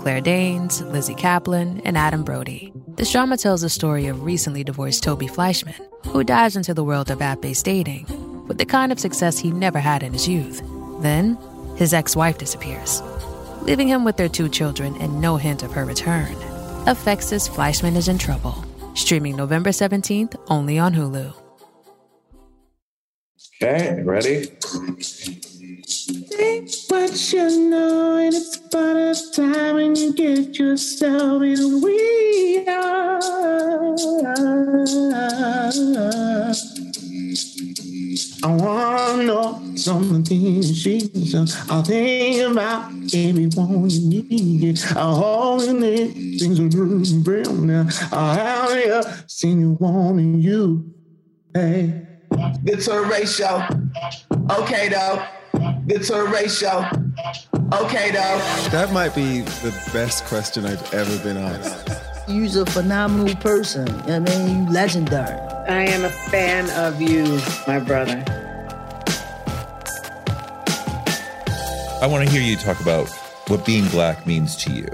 Claire Danes, Lizzy Caplan, and Adam Brody. This drama tells the story of recently divorced Toby Fleishman, who dives into the world of app based dating with the kind of success he never had in his youth. Then, his ex wife disappears, leaving him with their two children and no hint of her return. FX's Fleishman is in Trouble, streaming November 17th only on Hulu. Okay, ready? Think what you know, and it's about a time when you get yourself in we I wanna know some of the things she does. I'll think about everyone you need. I'll hold in it, things are moving real now. I'll have you, seen you wanting you. Hey. Good to a ratio. Okay, though. Good to a ratio. Okay, though. That might be the best question I've ever been asked. You're a phenomenal person. I mean, you legendary. I am a fan of you, my brother. I want to hear you talk about what being black means to you.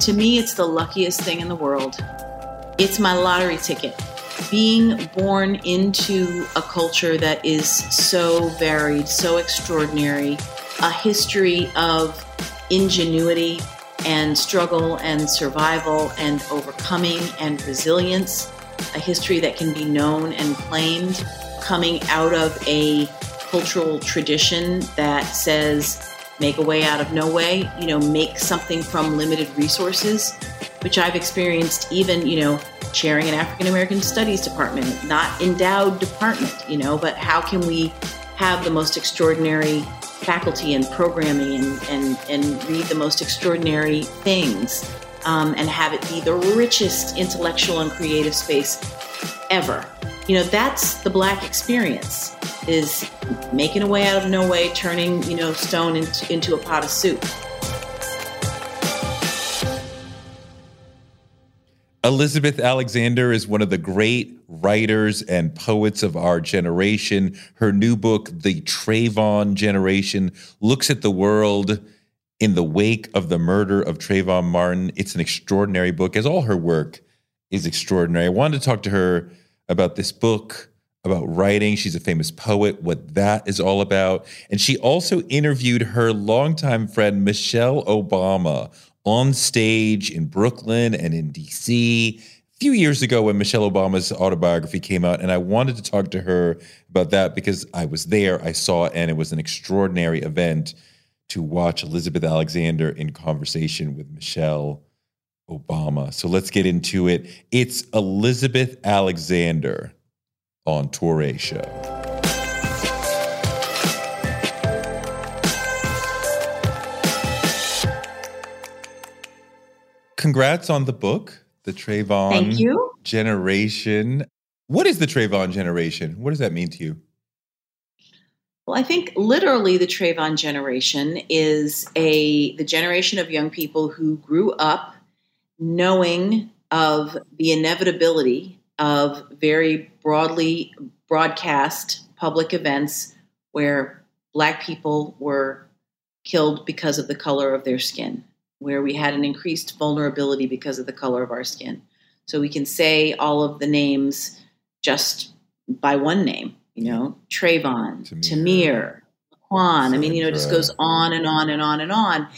To me, it's the luckiest thing in the world. It's my lottery ticket. Being born into a culture that is so varied, so extraordinary, a history of ingenuity and struggle and survival and overcoming and resilience, a history that can be known and claimed, coming out of a cultural tradition that says, make a way out of no way, you know, make something from limited resources, which I've experienced even, you know, chairing an African American Studies department, not endowed department, you know, but how can we have the most extraordinary faculty and programming and, and, and read the most extraordinary things um, and have it be the richest intellectual and creative space ever. You know, that's the black experience is making a way out of no way, turning, you know, stone into, into a pot of soup. Elizabeth Alexander is one of the great writers and poets of our generation. Her new book, The Trayvon Generation, looks at the world in the wake of the murder of Trayvon Martin. It's an extraordinary book, as all her work is extraordinary. I wanted to talk to her about this book, about writing. She's a famous poet, what that is all about. And she also interviewed her longtime friend, Michelle Obama, on stage in Brooklyn and in DC a few years ago when Michelle Obama's autobiography came out. And I wanted to talk to her about that because I was there, I saw and it was an extraordinary event to watch Elizabeth Alexander in conversation with Michelle Obama. So let's get into it. It's Elizabeth Alexander on Touré Show. Congrats on the book, The Trayvon Thank you. Generation. What is the Trayvon Generation? What does that mean to you? Well, I think literally the Trayvon generation is a the generation of young people who grew up knowing of the inevitability of very broadly broadcast public events where black people were killed because of the color of their skin, where we had an increased vulnerability because of the color of our skin. So we can say all of the names just by one name, you know, Trayvon, Tamir, Laquan. I mean, you know, it just goes on and on and on and on.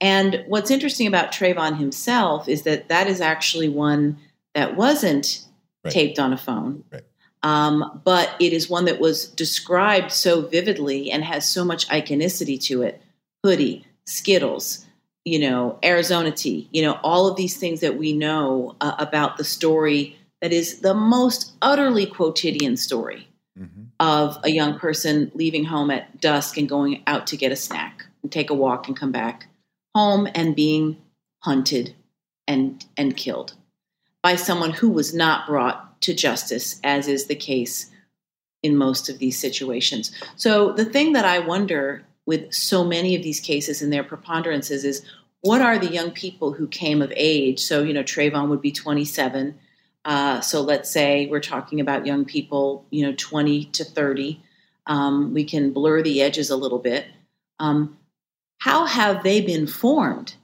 And what's interesting about Trayvon himself is that that is actually one that wasn't Right. taped on a phone. Right. Um, but it is one that was described so vividly and has so much iconicity to it. Hoodie, Skittles, you know, Arizona tea, you know, all of these things that we know uh, about the story that is the most utterly quotidian story Mhm. of a young person leaving home at dusk and going out to get a snack and take a walk and come back home and being hunted and and killed by someone who was not brought to justice as is the case in most of these situations. So the thing that I wonder with so many of these cases and their preponderances is what are the young people who came of age? So, you know, Trayvon would be 27. Uh, so let's say we're talking about young people, you know, 20 to 30. Um, we can blur the edges a little bit. Um, how have they been formed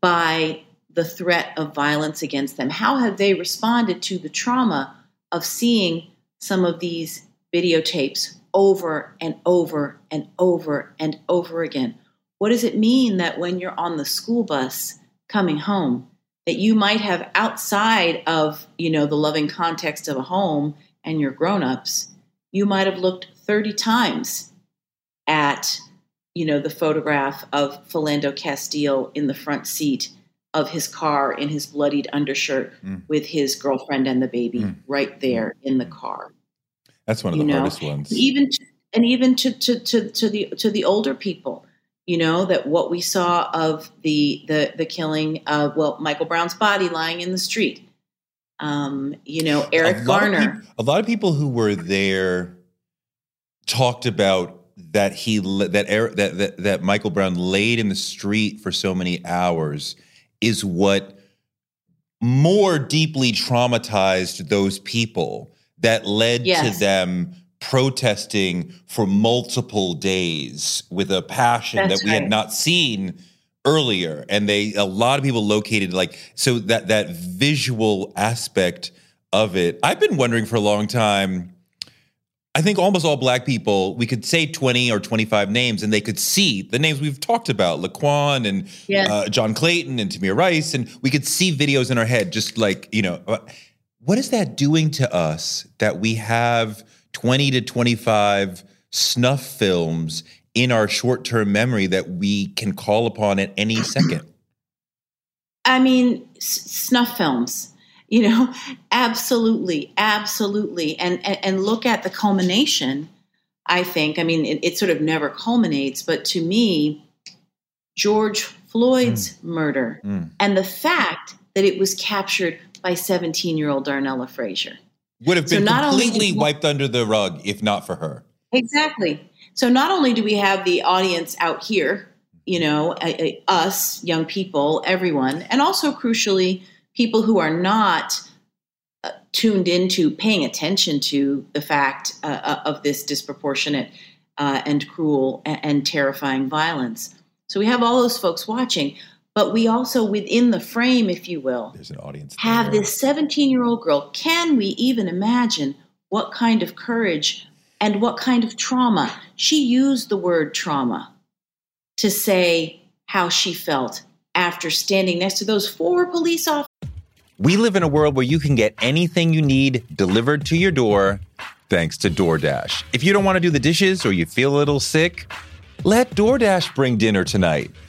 by the threat of violence against them? How have they responded to the trauma of seeing some of these videotapes over and over and over and over again? What does it mean that when you're on the school bus coming home, that you might have outside of you know the loving context of a home and your grown-ups, you might have looked 30 times at you know the photograph of Philando Castile in the front seat of his car in his bloodied undershirt Mm. with his girlfriend and the baby Mm. right there in the car That's one of the know, hardest ones. even to, and even to, to to to the to the older people you know that what we saw of the the the killing of well Michael Brown's body lying in the street. Um you know Eric a Garner. a lot of people who were there talked about that he that Eric, that, that that Michael Brown laid in the street for so many hours is what more deeply traumatized those people that led Yes. to them protesting for multiple days with a passion That's that we had not seen earlier and they a lot of people located like so that that visual aspect of it i've been wondering for a long time i think almost all black people we could say 20 or 25 names and they could see the names we've talked about laquan and Yes. uh, john clayton and tamir rice and we could see videos in our head just like you know uh, what is that doing to us that we have 20 to 25 snuff films in our short-term memory that we can call upon at any second I mean, s- snuff films, you know, absolutely, absolutely. And, and, and look at the culmination, I think. I mean, it, it sort of never culminates, but to me, George Floyd's murder Mm. and the fact that it was captured by 17 year old Darnella Frazier. would have So been not completely wiped under the rug if not for her Exactly. So not only do we have the audience out here, you know, us, young people, everyone, and also crucially, people who are not uh, tuned into paying attention to the fact uh, uh, of this disproportionate uh, and cruel and, and terrifying violence. So we have all those folks watching, but we also, within the frame, if you will, there's an audience have there. this 17 year old girl. Can we even imagine what kind of courage and what kind of trauma? She used the word trauma to say how she felt after standing next to those four police officers. We live in a world where you can get anything you need delivered to your door thanks to DoorDash. If you don't want to do the dishes or you feel a little sick, let DoorDash bring dinner tonight.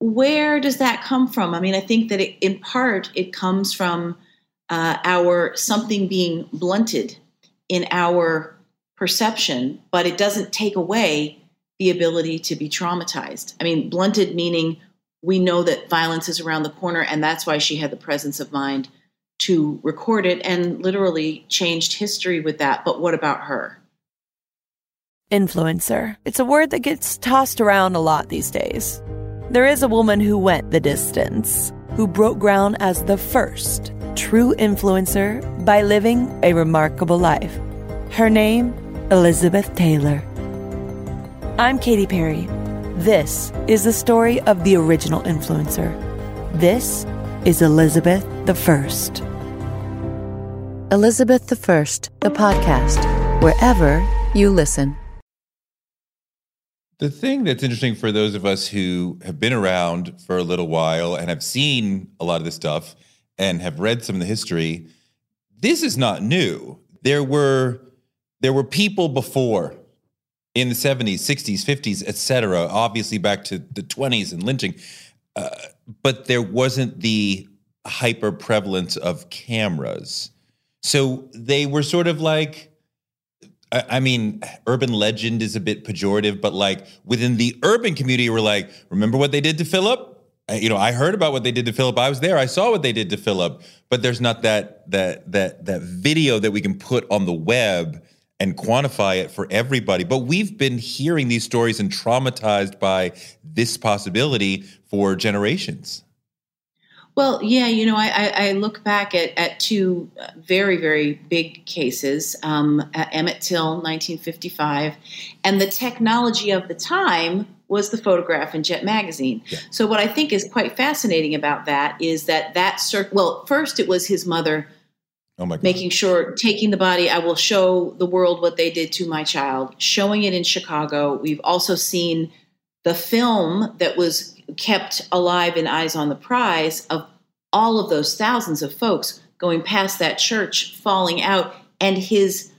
Where does that come from? I mean, I think that it, in part it comes from uh, our something being blunted in our perception, but it doesn't take away the ability to be traumatized. I mean, blunted meaning we know that violence is around the corner, and that's why she had the presence of mind to record it and literally changed history with that. But what about her? Influencer. It's a word that gets tossed around a lot these days. There is a woman who went the distance, who broke ground as the first true influencer by living a remarkable life. Her name, Elizabeth Taylor. I'm Katy Perry. This is the story of the original influencer. This is Elizabeth the First. Elizabeth the First, the podcast, wherever you listen. The thing that's interesting for those of us who have been around for a little while and have seen a lot of this stuff and have read some of the history, this is not new. There were there were people before in the 70s, 60s, 50s, etc. Obviously back to the 20s and lynching, uh, but there wasn't the hyper prevalence of cameras. So they were sort of like I mean, urban legend is a bit pejorative, but like within the urban community, we're like, remember what they did to Philip? You know, I heard about what they did to Philip. I was there. I saw what they did to Philip. But there's not that that that that video that we can put on the web and quantify it for everybody. But we've been hearing these stories and traumatized by this possibility for generations. Well, yeah, you know, I, I look back at, at two very, very big cases um, Emmett Till, 1955, and the technology of the time was the photograph in Jet Magazine. Yeah. So, what I think is quite fascinating about that is that that, cir- well, first it was his mother Oh my God. Making sure, taking the body, I will show the world what they did to my child, showing it in Chicago. We've also seen the film that was kept alive in Eyes on the Prize of all of those thousands of folks going past that church, falling out, and his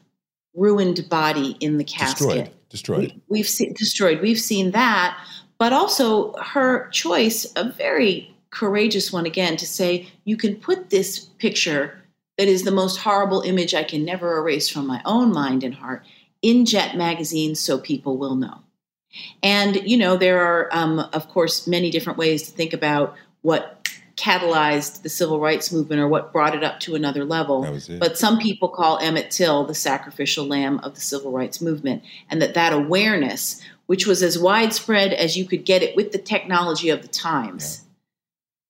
ruined body in the casket. Destroyed. Destroyed. We, have seen destroyed. We've seen that, but also her choice, a very courageous one again, to say you can put this picture that is the most horrible image I can never erase from my own mind and heart in Jet magazine so people will know. And, you know, there are, um, of course, many different ways to think about what catalyzed the civil rights movement or what brought it up to another level. But some people call Emmett Till the sacrificial lamb of the civil rights movement, and that that awareness, which was as widespread as you could get it with the technology of the times,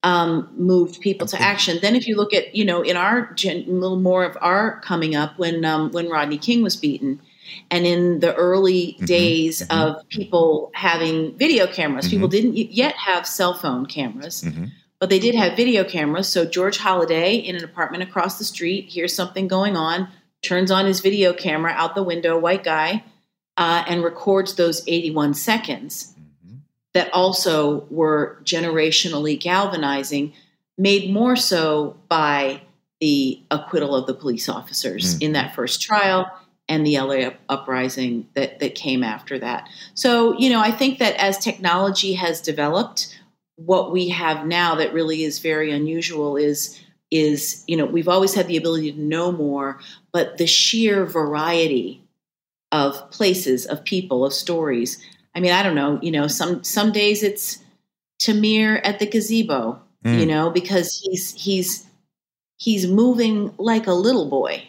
um, moved people to action. Then, if you look at, you know, in our gen- little more of our coming up when um, when Rodney King was beaten, and in the early mm-hmm. days mm-hmm. of people having video cameras, mm-hmm. people didn't yet have cell phone cameras. Mm-hmm. But they did have video cameras. So George Holliday in an apartment across the street hears something going on, turns on his video camera out the window, white guy, uh, and records those 81 seconds that also were generationally galvanizing, made more so by the acquittal of the police officers mm. in that first trial and the LA uprising that, that came after that. So, you know, I think that as technology has developed, what we have now that really is very unusual is is you know we've always had the ability to know more but the sheer variety of places of people of stories i mean i don't know you know some some days it's tamir at the gazebo mm. you know because he's he's he's moving like a little boy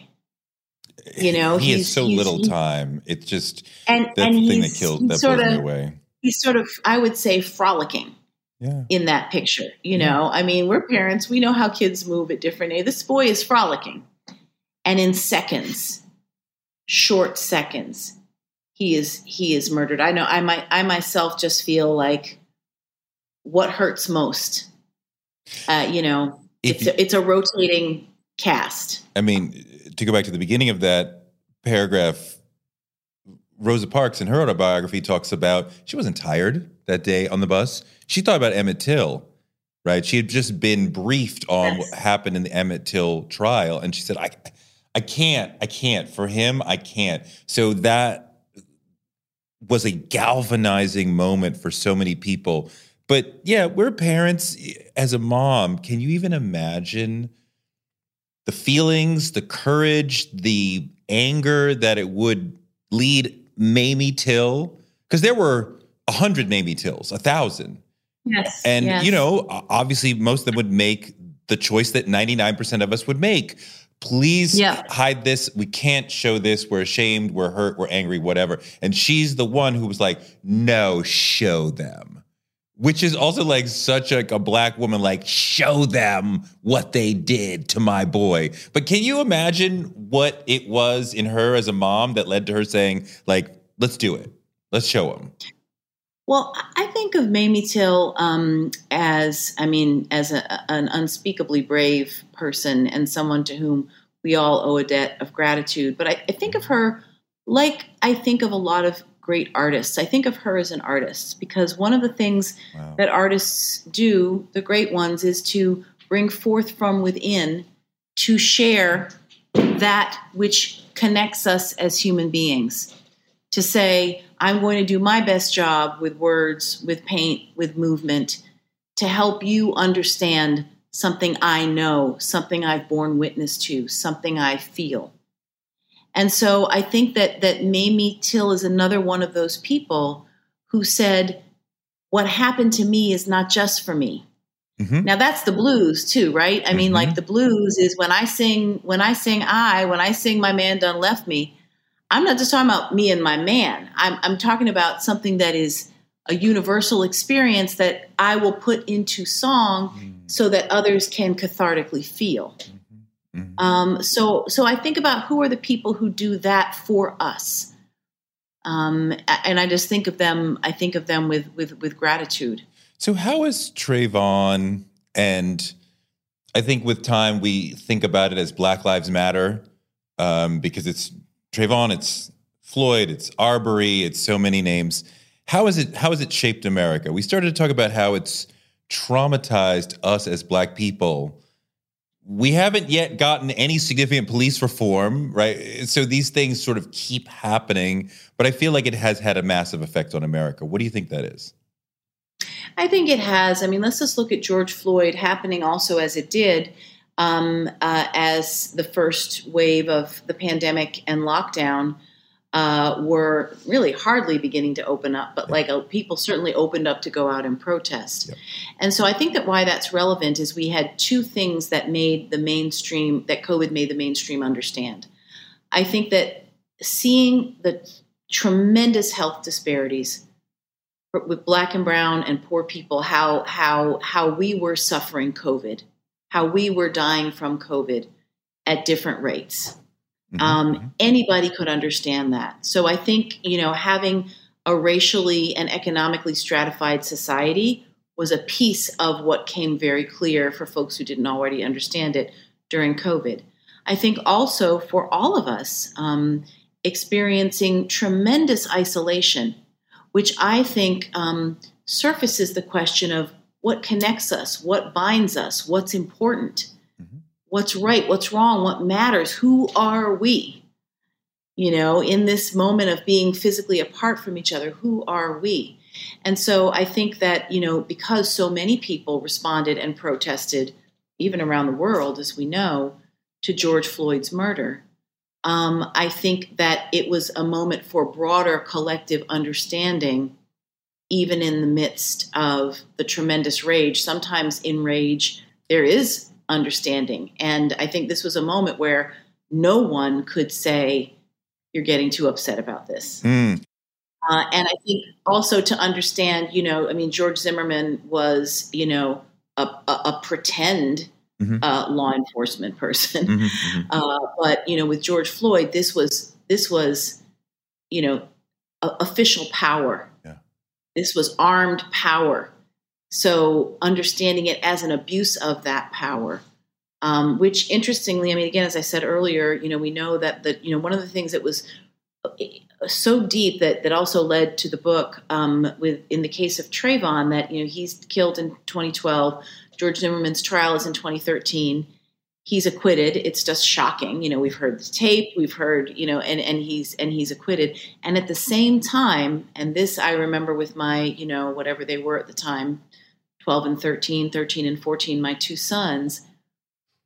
you know he has so little time it's just and, and thing that killed that blows me away he's sort of i would say frolicking yeah. in that picture. You know, I mean, we're parents, we know how kids move at different ages. This boy is frolicking. And in seconds, short seconds, he is he is murdered. I know I might I myself just feel like what hurts most. Uh, you know, if it's a, it's a rotating cast. I mean, to go back to the beginning of that paragraph, Rosa Parks in her autobiography talks about she wasn't tired that day on the bus. She thought about Emmett Till, right? She had just been briefed on yes. what happened in the Emmett Till trial, and she said, "I, I can't, I can't. For him, I can't." So that was a galvanizing moment for so many people. But yeah, we're parents. As a mom, can you even imagine the feelings, the courage, the anger that it would lead Mamie Till? Because there were a hundred Mamie Tills, a thousand. Yes. And, yes. you know, obviously most of them would make the choice that 99% of us would make. Please yeah. hide this. We can't show this. We're ashamed. We're hurt. We're angry, whatever. And she's the one who was like, no, show them. Which is also like such a, a black woman, like, show them what they did to my boy. But can you imagine what it was in her as a mom that led to her saying, like, let's do it? Let's show them. Well, I think of Mamie Till um, as, I mean, as a, an unspeakably brave person and someone to whom we all owe a debt of gratitude. But I, I think of her like I think of a lot of great artists. I think of her as an artist because one of the things wow. that artists do, the great ones, is to bring forth from within to share that which connects us as human beings. To say, I'm going to do my best job with words, with paint, with movement to help you understand something I know, something I've borne witness to, something I feel. And so I think that that Mamie Till is another one of those people who said, What happened to me is not just for me. Mm-hmm. Now that's the blues too, right? I mm-hmm. mean, like the blues is when I sing, when I sing I, when I sing My Man Done Left Me, I'm not just talking about me and my man. I'm, I'm talking about something that is a universal experience that I will put into song mm-hmm. so that others can cathartically feel. Mm-hmm. Mm-hmm. Um, so, so I think about who are the people who do that for us, um, and I just think of them. I think of them with with with gratitude. So, how is Trayvon? And I think with time we think about it as Black Lives Matter um, because it's Trayvon, it's Floyd, it's Arbery, it's so many names. How is it? How has it shaped America? We started to talk about how it's traumatized us as Black people. We haven't yet gotten any significant police reform, right? So these things sort of keep happening, but I feel like it has had a massive effect on America. What do you think that is? I think it has. I mean, let's just look at George Floyd happening also as it did um, uh, as the first wave of the pandemic and lockdown uh, were really hardly beginning to open up, but like uh, people certainly opened up to go out and protest. Yep. And so I think that why that's relevant is we had two things that made the mainstream, that COVID made the mainstream understand. I think that seeing the tremendous health disparities with black and brown and poor people, how, how, how we were suffering COVID how we were dying from COVID at different rates. Mm-hmm. Um, mm-hmm. anybody could understand that. So I think, you know, having a racially and economically stratified society was a piece of what came very clear for folks who didn't already understand it during COVID. I think also for all of us, um, experiencing tremendous isolation, which I think um, surfaces the question of what connects us, what binds us, what's important. What's right, what's wrong, what matters, who are we? You know, in this moment of being physically apart from each other, who are we? And so I think that, you know, because so many people responded and protested, even around the world, as we know, to George Floyd's murder, um, I think that it was a moment for broader collective understanding, even in the midst of the tremendous rage. Sometimes in rage, there is understanding. And I think this was a moment where no one could say, You're getting too upset about this. Mm. Uh, and I think also to understand, you know, I mean, George Zimmerman was, you know, a, a, a pretend mm-hmm. uh, law enforcement person. Mm-hmm, mm-hmm. Uh, but you know, with George Floyd, this was this was you know a- official power. Yeah. This was armed power. So understanding it as an abuse of that power. Um, which interestingly, I mean, again, as I said earlier, you know, we know that the you know one of the things that was uh, so deep that that also led to the book um, with in the case of Trayvon that you know he's killed in 2012 George Zimmerman's trial is in 2013. He's acquitted. It's just shocking. You know, we've heard the tape, we've heard, you know, and, and he's and he's acquitted. And at the same time, and this I remember with my, you know, whatever they were at the time, 12 and 13, 13 and 14, my two sons,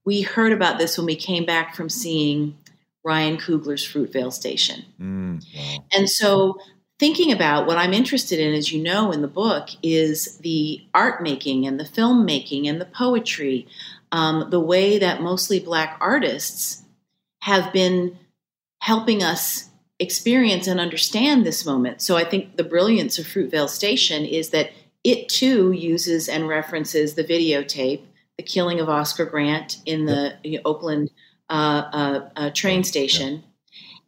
we heard about this when we came back from seeing Ryan Coogler's Fruitvale Station. Mm. And so thinking about what I'm interested in, as you know in the book, is the art making and the film making and the poetry, um, the way that mostly Black artists have been helping us experience and understand this moment. So I think the brilliance of Fruitvale Station is that it too uses and references the videotape, the killing of Oscar Grant in the. Oakland uh, uh, uh, train station.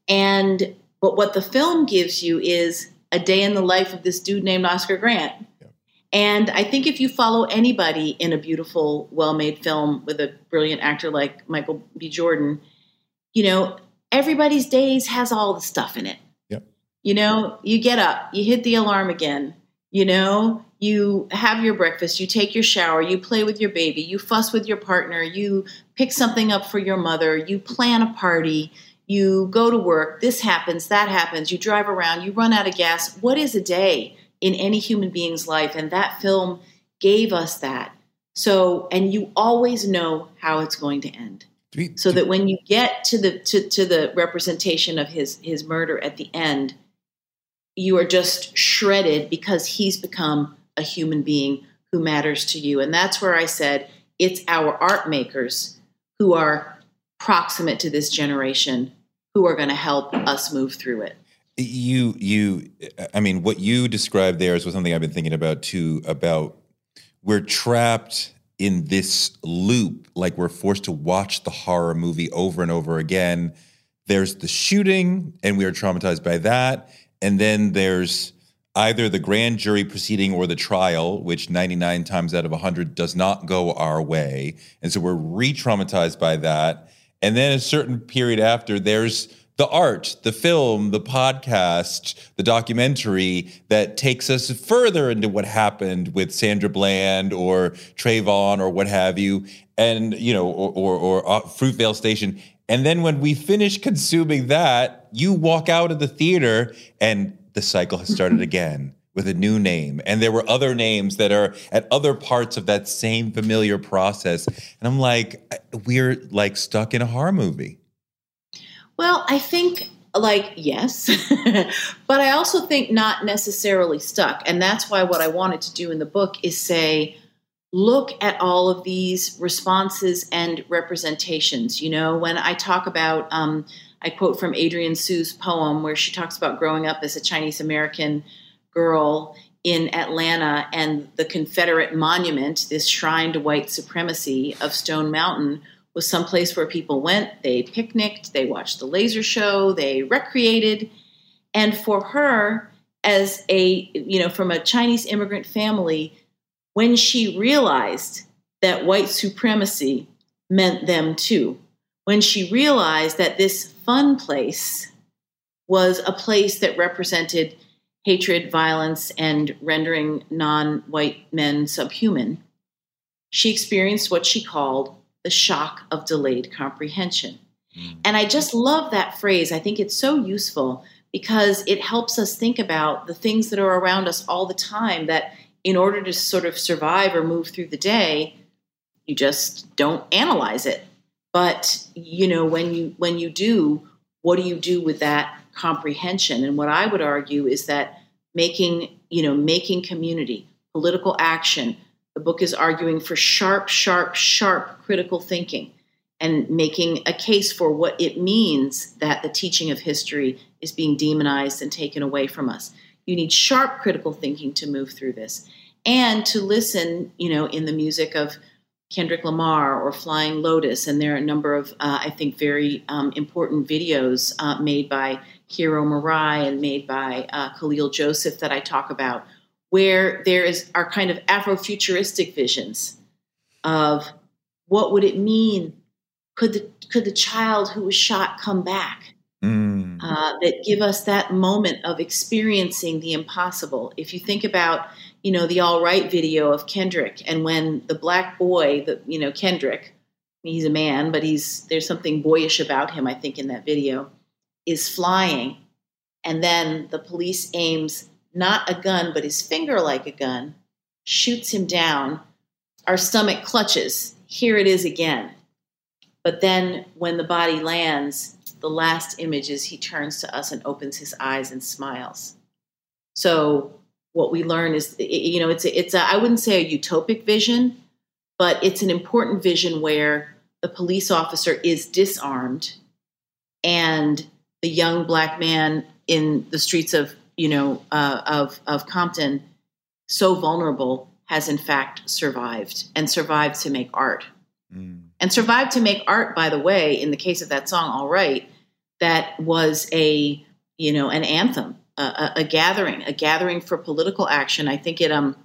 And but what the film gives you is a day in the life of this dude named Oscar Grant. And I think if you follow anybody in a beautiful, well made film with a brilliant actor like Michael B. Jordan, you know, everybody's days has all the stuff in it. Yep. You know, you get up, you hit the alarm again, you know, you have your breakfast, you take your shower, you play with your baby, you fuss with your partner, you pick something up for your mother, you plan a party, you go to work, this happens, that happens, you drive around, you run out of gas. What is a day in any human being's life? And that film gave us that. So, and you always know how it's going to end. So that when you get to the to, to the representation of his his murder at the end, you are just shredded because he's become a human being who matters to you. And that's where I said it's our art makers who are proximate to this generation who are going to help us move through it. You, you, I mean, what you described there is something I've been thinking about too. About we're trapped in this loop, like we're forced to watch the horror movie over and over again. There's the shooting, and we are traumatized by that, and then there's either the grand jury proceeding or the trial, which 99 times out of 100 does not go our way. And so we're re traumatized by that. And then a certain period after, there's the art, the film, the podcast, the documentary that takes us further into what happened with Sandra Bland or Trayvon or what have you, and you know, or or, or uh, Fruitvale Station. And then when we finish consuming that, you walk out of the theater and the cycle has started again with a new name. And there were other names that are at other parts of that same familiar process. And I'm like, we're like stuck in a horror movie. Well, I think like yes but i also think not necessarily stuck and that's why what i wanted to do in the book is say look at all of these responses and representations you know when i talk about um, i quote from Adrienne Su's poem where she talks about growing up as a chinese american girl in Atlanta and the Confederate monument, this shrine to white supremacy of Stone Mountain, was some place where people went, they picnicked, they watched the laser show, they recreated. And for her, as a, you know, from a Chinese immigrant family, when she realized that white supremacy meant them too, when she realized that this fun place was a place that represented hatred, violence, and rendering non white men subhuman, she experienced what she called the shock of delayed comprehension. Hmm. And I just love that phrase. I think it's so useful because it helps us think about the things that are around us all the time that in order to sort of survive or move through the day, you just don't analyze it. But you know, when you when you do, what do you do with that comprehension? And what I would argue is that making, you know, making community, political action, the book is arguing for sharp, sharp, sharp critical thinking and making a case for what it means that the teaching of history is being demonized and taken away from us. You need sharp critical thinking to move through this and to listen, you know, in the music of Kendrick Lamar or Flying Lotus. And there are a number of, uh, I think, very um, important videos uh, made by Hiro Murai and made by uh, Kahlil Joseph that I talk about, where there is our kind of Afrofuturistic visions of what would it mean could the could the child who was shot come back? Mm. Uh, that give us that moment of experiencing the impossible. If you think about, you know, the All Right video of Kendrick, and when the black boy, the you know Kendrick, he's a man, but he's there's something boyish about him. I think in that video, is flying, and then the police aims not a gun, but his finger like a gun, shoots him down. Our stomach clutches. Here it is again but then when the body lands, the last image is he turns to us and opens his eyes and smiles. So what we learn is, you know, it's a, it's a, I wouldn't say a utopic vision, but it's an important vision where the police officer is disarmed and the young black man in the streets of, you know, uh, of, of Compton, so vulnerable, has in fact survived and survived to make art. Mm and survived to make art by the way in the case of that song all right that was a you know an anthem a, a, gathering a gathering for political action i think it um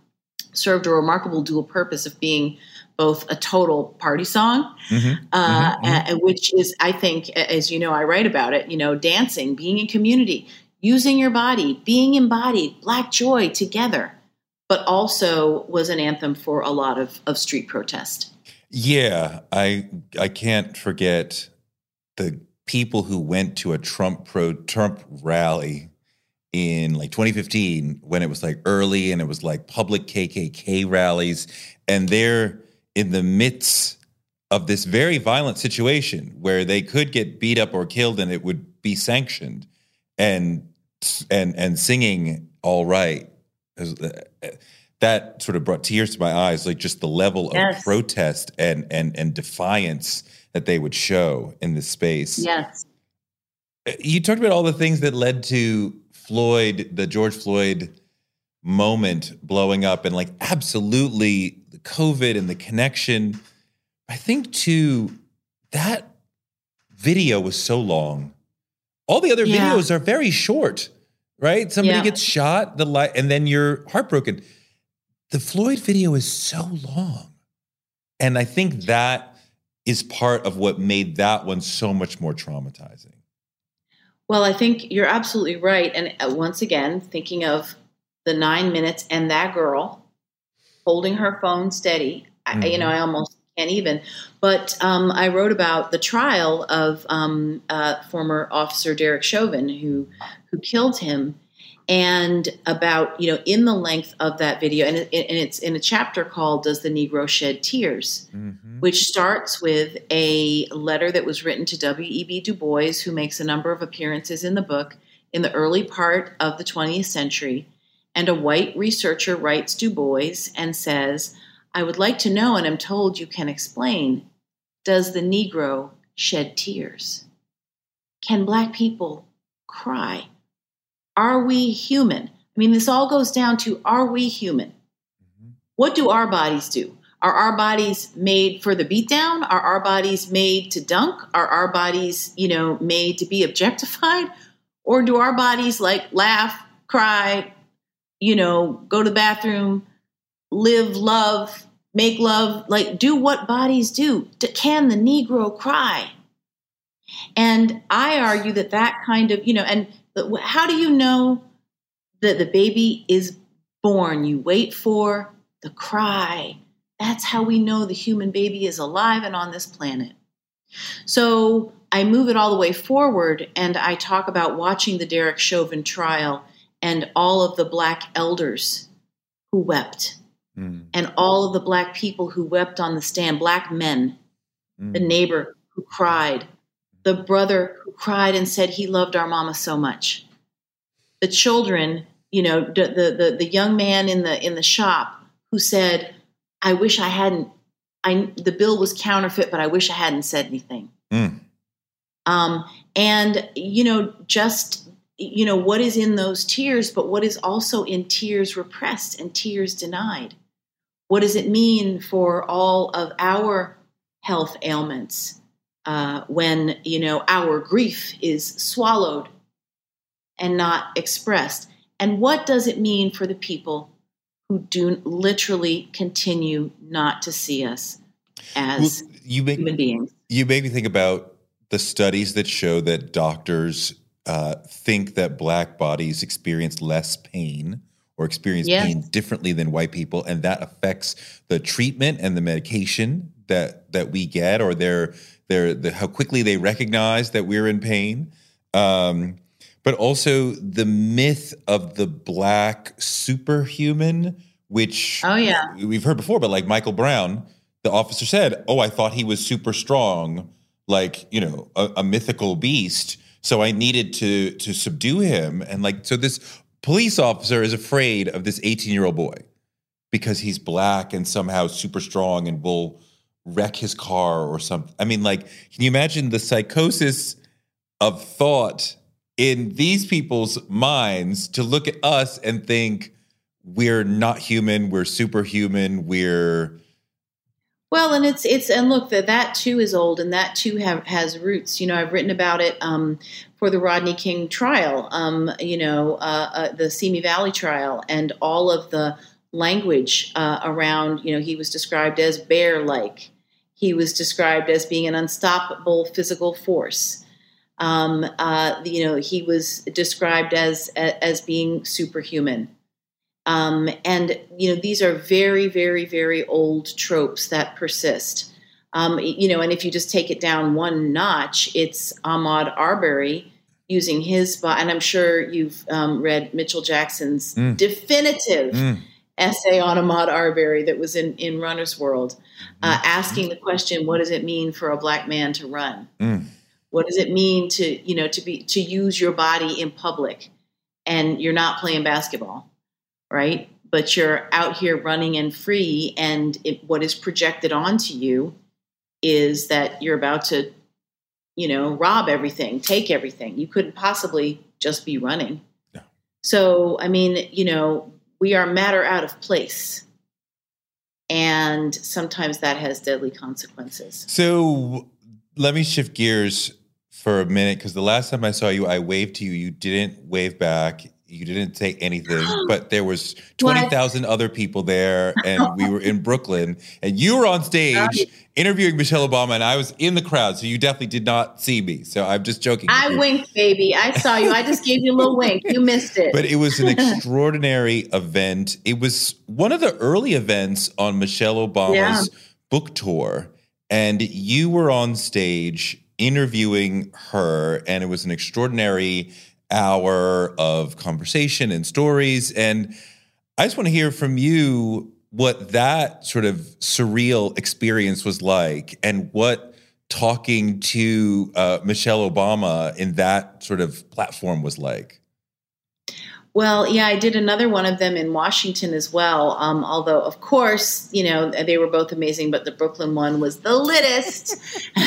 served a remarkable dual purpose of being both a total party song mm-hmm. Uh, mm-hmm. mm-hmm. which is i think as you know i write about it you know dancing being in community using your body being embodied black joy together but also was an anthem for a lot of, of street protest yeah, I I can't forget the people who went to a Trump pro Trump rally in like 2015 when it was like early and it was like public KKK rallies and they're in the midst of this very violent situation where they could get beat up or killed and it would be sanctioned and and and singing all right that sort of brought tears to my eyes, like just the level yes. of protest and and and defiance that they would show in this space. Yes. Uh, you talked about all the things that led to Floyd, the George Floyd moment blowing up, and like absolutely the COVID and the connection. I think too that video was so long. All the other yeah. videos are very short, right? Somebody yeah. gets shot, the light, and then you're heartbroken the Floyd video is so long. And I think that is part of what made that one so much more traumatizing. Well, I think you're absolutely right. And uh, once again, thinking of the nine minutes and that girl holding her phone steady, mm-hmm. I, you know, I almost can't even. But um, I wrote about the trial of um, uh, former officer Derek Chauvin, who who killed him, and about you know in the length of that video and, it, and it's in a chapter called does the negro shed tears? Mm-hmm. which starts with a letter that was written to w.e.b du bois who makes a number of appearances in the book in the early part of the 20th century. And a white researcher writes du bois and says i would like to know and i'm told you can explain does the negro shed tears? Can black people cry are we human? I mean, this all goes down to are we human? Mm-hmm. What do our bodies do? Are our bodies made for the beatdown? Are our bodies made to dunk? Are our bodies, you know, made to be objectified? Or do our bodies like laugh, cry, you know, go to the bathroom, live, love, make love, like do what bodies do? Can the Negro cry? And I argue that that kind of, you know, and how do you know that the baby is born. You wait for the cry. That's how we know the human baby is alive and on this planet. So I move it all the way forward and I talk about watching the Derek Chauvin trial and all of the black elders who wept mm. and all of the black people who wept on the stand, black men, mm. the neighbor who cried, the brother who cried and said he loved our mama so much, the children, you know, the, the, the, the young man in the, in the shop who said, I wish I hadn't, I, the bill was counterfeit, but I wish I hadn't said anything. Mm. Um, and, you know, just, you know, what is in those tears, but what is also in tears repressed and tears denied? What does it mean for all of our health ailments uh, when, you know, our grief is swallowed and not expressed? And what does it mean for the people who do literally continue not to see us as well, you make, human beings? You make me think about the studies that show that doctors uh, think that black bodies experience less pain or experience yes. pain differently than white people, and that affects the treatment and the medication that that we get, or their their the, how quickly they recognize that we're in pain. Um, but also the myth of the black superhuman, which oh yeah we've heard before, but like Michael Brown, the officer said, "Oh, I thought he was super strong." like you know a, a mythical beast so i needed to to subdue him and like so this police officer is afraid of this 18 year old boy because he's black and somehow super strong and will wreck his car or something i mean like can you imagine the psychosis of thought in these people's minds to look at us and think we're not human we're superhuman we're well, and it's it's and look that that too is old, and that too have, has roots. You know, I've written about it um, for the Rodney King trial. Um, you know, uh, uh, the Simi Valley trial, and all of the language uh, around. You know, he was described as bear-like. He was described as being an unstoppable physical force. Um, uh, you know, he was described as as being superhuman. Um, and you know these are very, very, very old tropes that persist. Um, you know, and if you just take it down one notch, it's Ahmaud Arbery using his, and I'm sure you've um, read Mitchell Jackson's mm. definitive mm. essay on Ahmaud Arbery that was in in Runner's World, uh, mm. asking the question, "What does it mean for a black man to run? Mm. What does it mean to you know to be to use your body in public, and you're not playing basketball?" right? But you're out here running and free, and it, what is projected onto you is that you're about to, you know, rob everything, take everything. You couldn't possibly just be running. No. So, I mean, you know, we are matter out of place. And sometimes that has deadly consequences. So, let me shift gears for a minute because the last time I saw you, I waved to you. You didn't wave back you didn't say anything, but there was 20,000 other people there and we were in Brooklyn and you were on stage interviewing Michelle Obama and I was in the crowd. So you definitely did not see me. So I'm just joking. I winked, baby. I saw you. I just gave you a little wink. You missed it. But it was an extraordinary event. It was one of the early events on Michelle Obama's yeah. book tour. And you were on stage interviewing her and it was an extraordinary hour of conversation and stories. And I just want to hear from you what that sort of surreal experience was like and what talking to uh, Michelle Obama in that sort of platform was like. Well, yeah, I did another one of them in Washington as well. Um, although, of course, you know they were both amazing, but the Brooklyn one was the littest.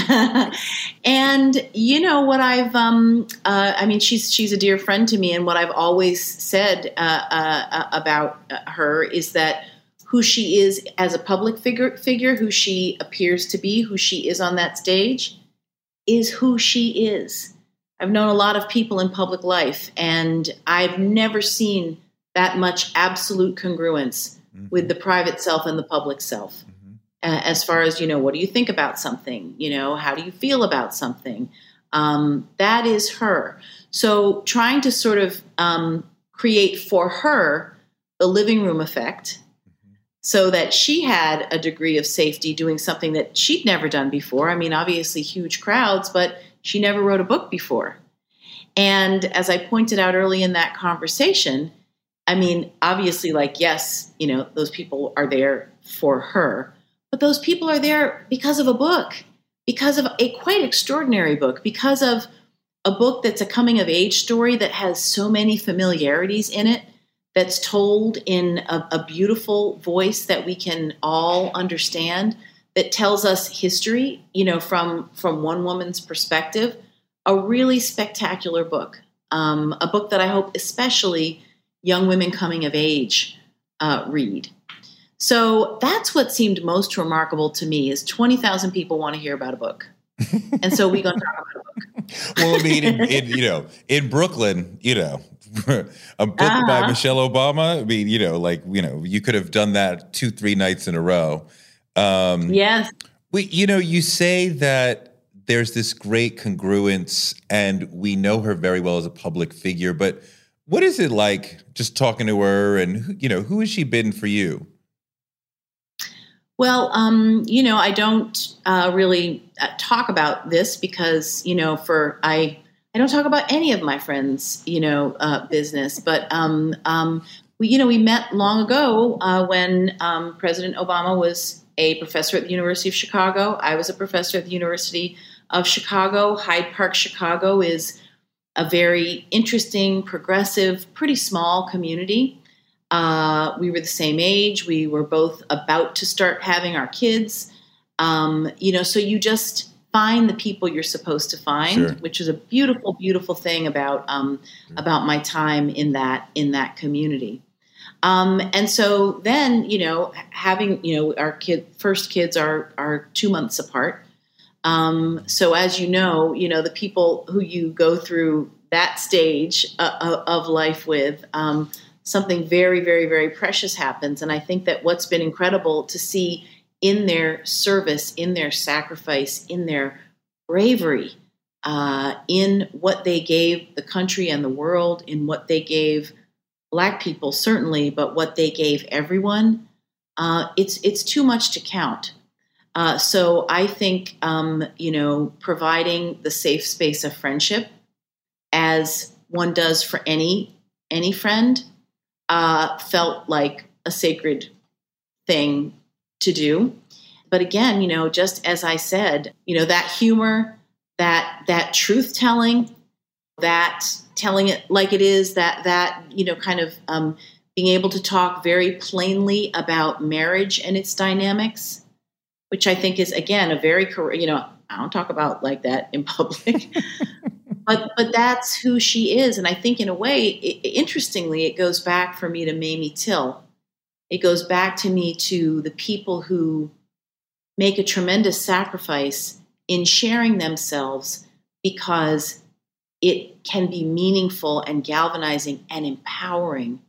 and you know what I've, um, uh, I mean, she's she's a dear friend to me, and what I've always said uh, uh, about her is that who she is as a public figure, figure, who she appears to be, who she is on that stage, is who she is I've known a lot of people in public life, and I've never seen that much absolute congruence mm-hmm. with the private self and the public self. Mm-hmm. Uh, as far as, you know, what do you think about something? You know, how do you feel about something? Um, that is her. So trying to sort of um, create for her the living room effect so that she had a degree of safety doing something that she'd never done before. I mean, obviously, huge crowds, but she never wrote a book before. And as I pointed out early in that conversation, I mean, obviously, like, yes, you know, those people are there for her, but those people are there because of a book, because of a quite extraordinary book, because of a book that's a coming of age story that has so many familiarities in it that's told in a, a, beautiful voice that we can all understand that tells us history you know from from one woman's perspective a really spectacular book um, a book that i hope especially young women coming of age uh, read so that's what seemed most remarkable to me is 20000 people want to hear about a book and so we're going to talk about a book well i mean in, in, you know in brooklyn you know a book uh-huh. by Michelle Obama. I mean, you know, like you know, you could have done that two, three nights in a row. Um, yes. We, you know, you say that there's this great congruence, and we know her very well as a public figure. But what is it like just talking to her, and you know, who has she been for you? Well, um, you know, I don't uh, really uh, talk about this because you know, for I I don't talk about any of my friends, you know, uh, business. But um, um, we, you know, we met long ago uh, when um, President Obama was a professor at the University of Chicago. I was a professor at the University of Chicago. Hyde Park, Chicago, is a very interesting, progressive, pretty small community. Uh, we were the same age. We were both about to start having our kids. Um, you know, so you just find the people you're supposed to find, sure. which is a beautiful, beautiful thing about um, about my time in that in that community. Um, and so then, you know, having you know our kid first kids are are two months apart. Um, so as you know, you know the people who you go through that stage uh, uh of life with. Um, something very, very, very precious happens, and I think that what's been incredible to see in their service, in their sacrifice, in their bravery, uh, in what they gave the country and the world, in what they gave Black people certainly, but what they gave everyone. Uh, it's it's too much to count. Uh, so I think um, you know providing the safe space of friendship, as one does for any any friend, uh, felt like a sacred thing to do. But again, you know, just as I said, you know, that humor, that that truth telling, that telling it like it is, that that you know, kind of um, being able to talk very plainly about marriage and its dynamics, which I think is again a very you know, I don't talk about like that in public. but but that's who she is and i think in a way it, interestingly it goes back for me to mamie till it goes back to me to the people who make a tremendous sacrifice in sharing themselves because it can be meaningful and galvanizing and empowering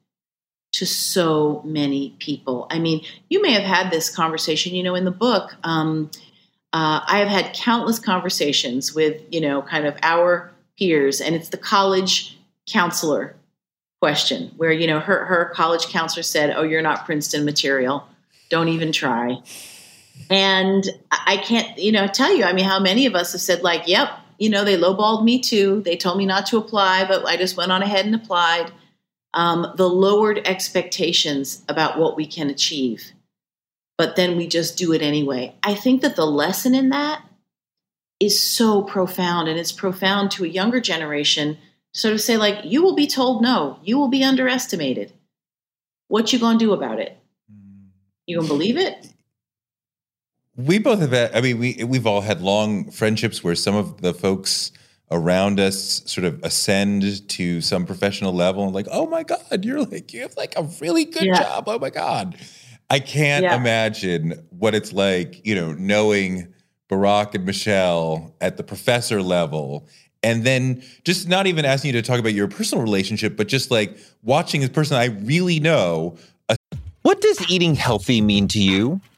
to so many people. I mean, you may have had this conversation, you know, in the book. Um, uh, I have had countless conversations with, you know, kind of our peers, and it's the college counselor question where you know her her college counselor said, "Oh, you're not Princeton material. Don't even try." And I can't, you know, tell you. I mean, how many of us have said like, "Yep, you know, they lowballed me too. They told me not to apply, but I just went on ahead and applied." Um, the lowered expectations about what we can achieve, but then we just do it anyway. I think that the lesson in that is so profound, and it's profound to a younger generation sort of say like you will be told no you will be underestimated what you gonna do about it you gonna believe it we both have had, i mean we we've all had long friendships where some of the folks around us sort of ascend to some professional level and like oh my god you're like you have like a really good yeah. job oh my god i can't yeah. imagine what it's like you know knowing barack and michelle at the professor level and then just not even asking you to talk about your personal relationship, but just like watching this person I really know. what does eating healthy mean to you?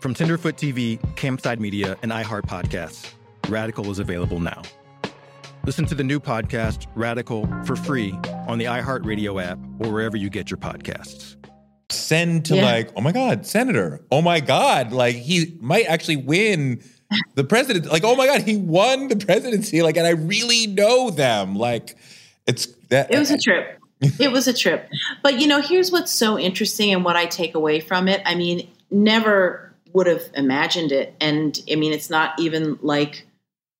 From Tenderfoot TV, Campside Media, and iHeart Podcasts, Radical is available now. Listen to the new podcast, Radical, for free on the iHeartRadio app or wherever you get your podcasts. Send to Yeah. like, oh my God, Senator. Oh my God. Like he might actually win the president. Like, oh my God, he won the presidency. Like, and I really know them. Like, it's that. It was a trip. it was a trip. But you know, here's what's so interesting and what I take away from it. I mean, never would have imagined it. And I mean, it's not even like,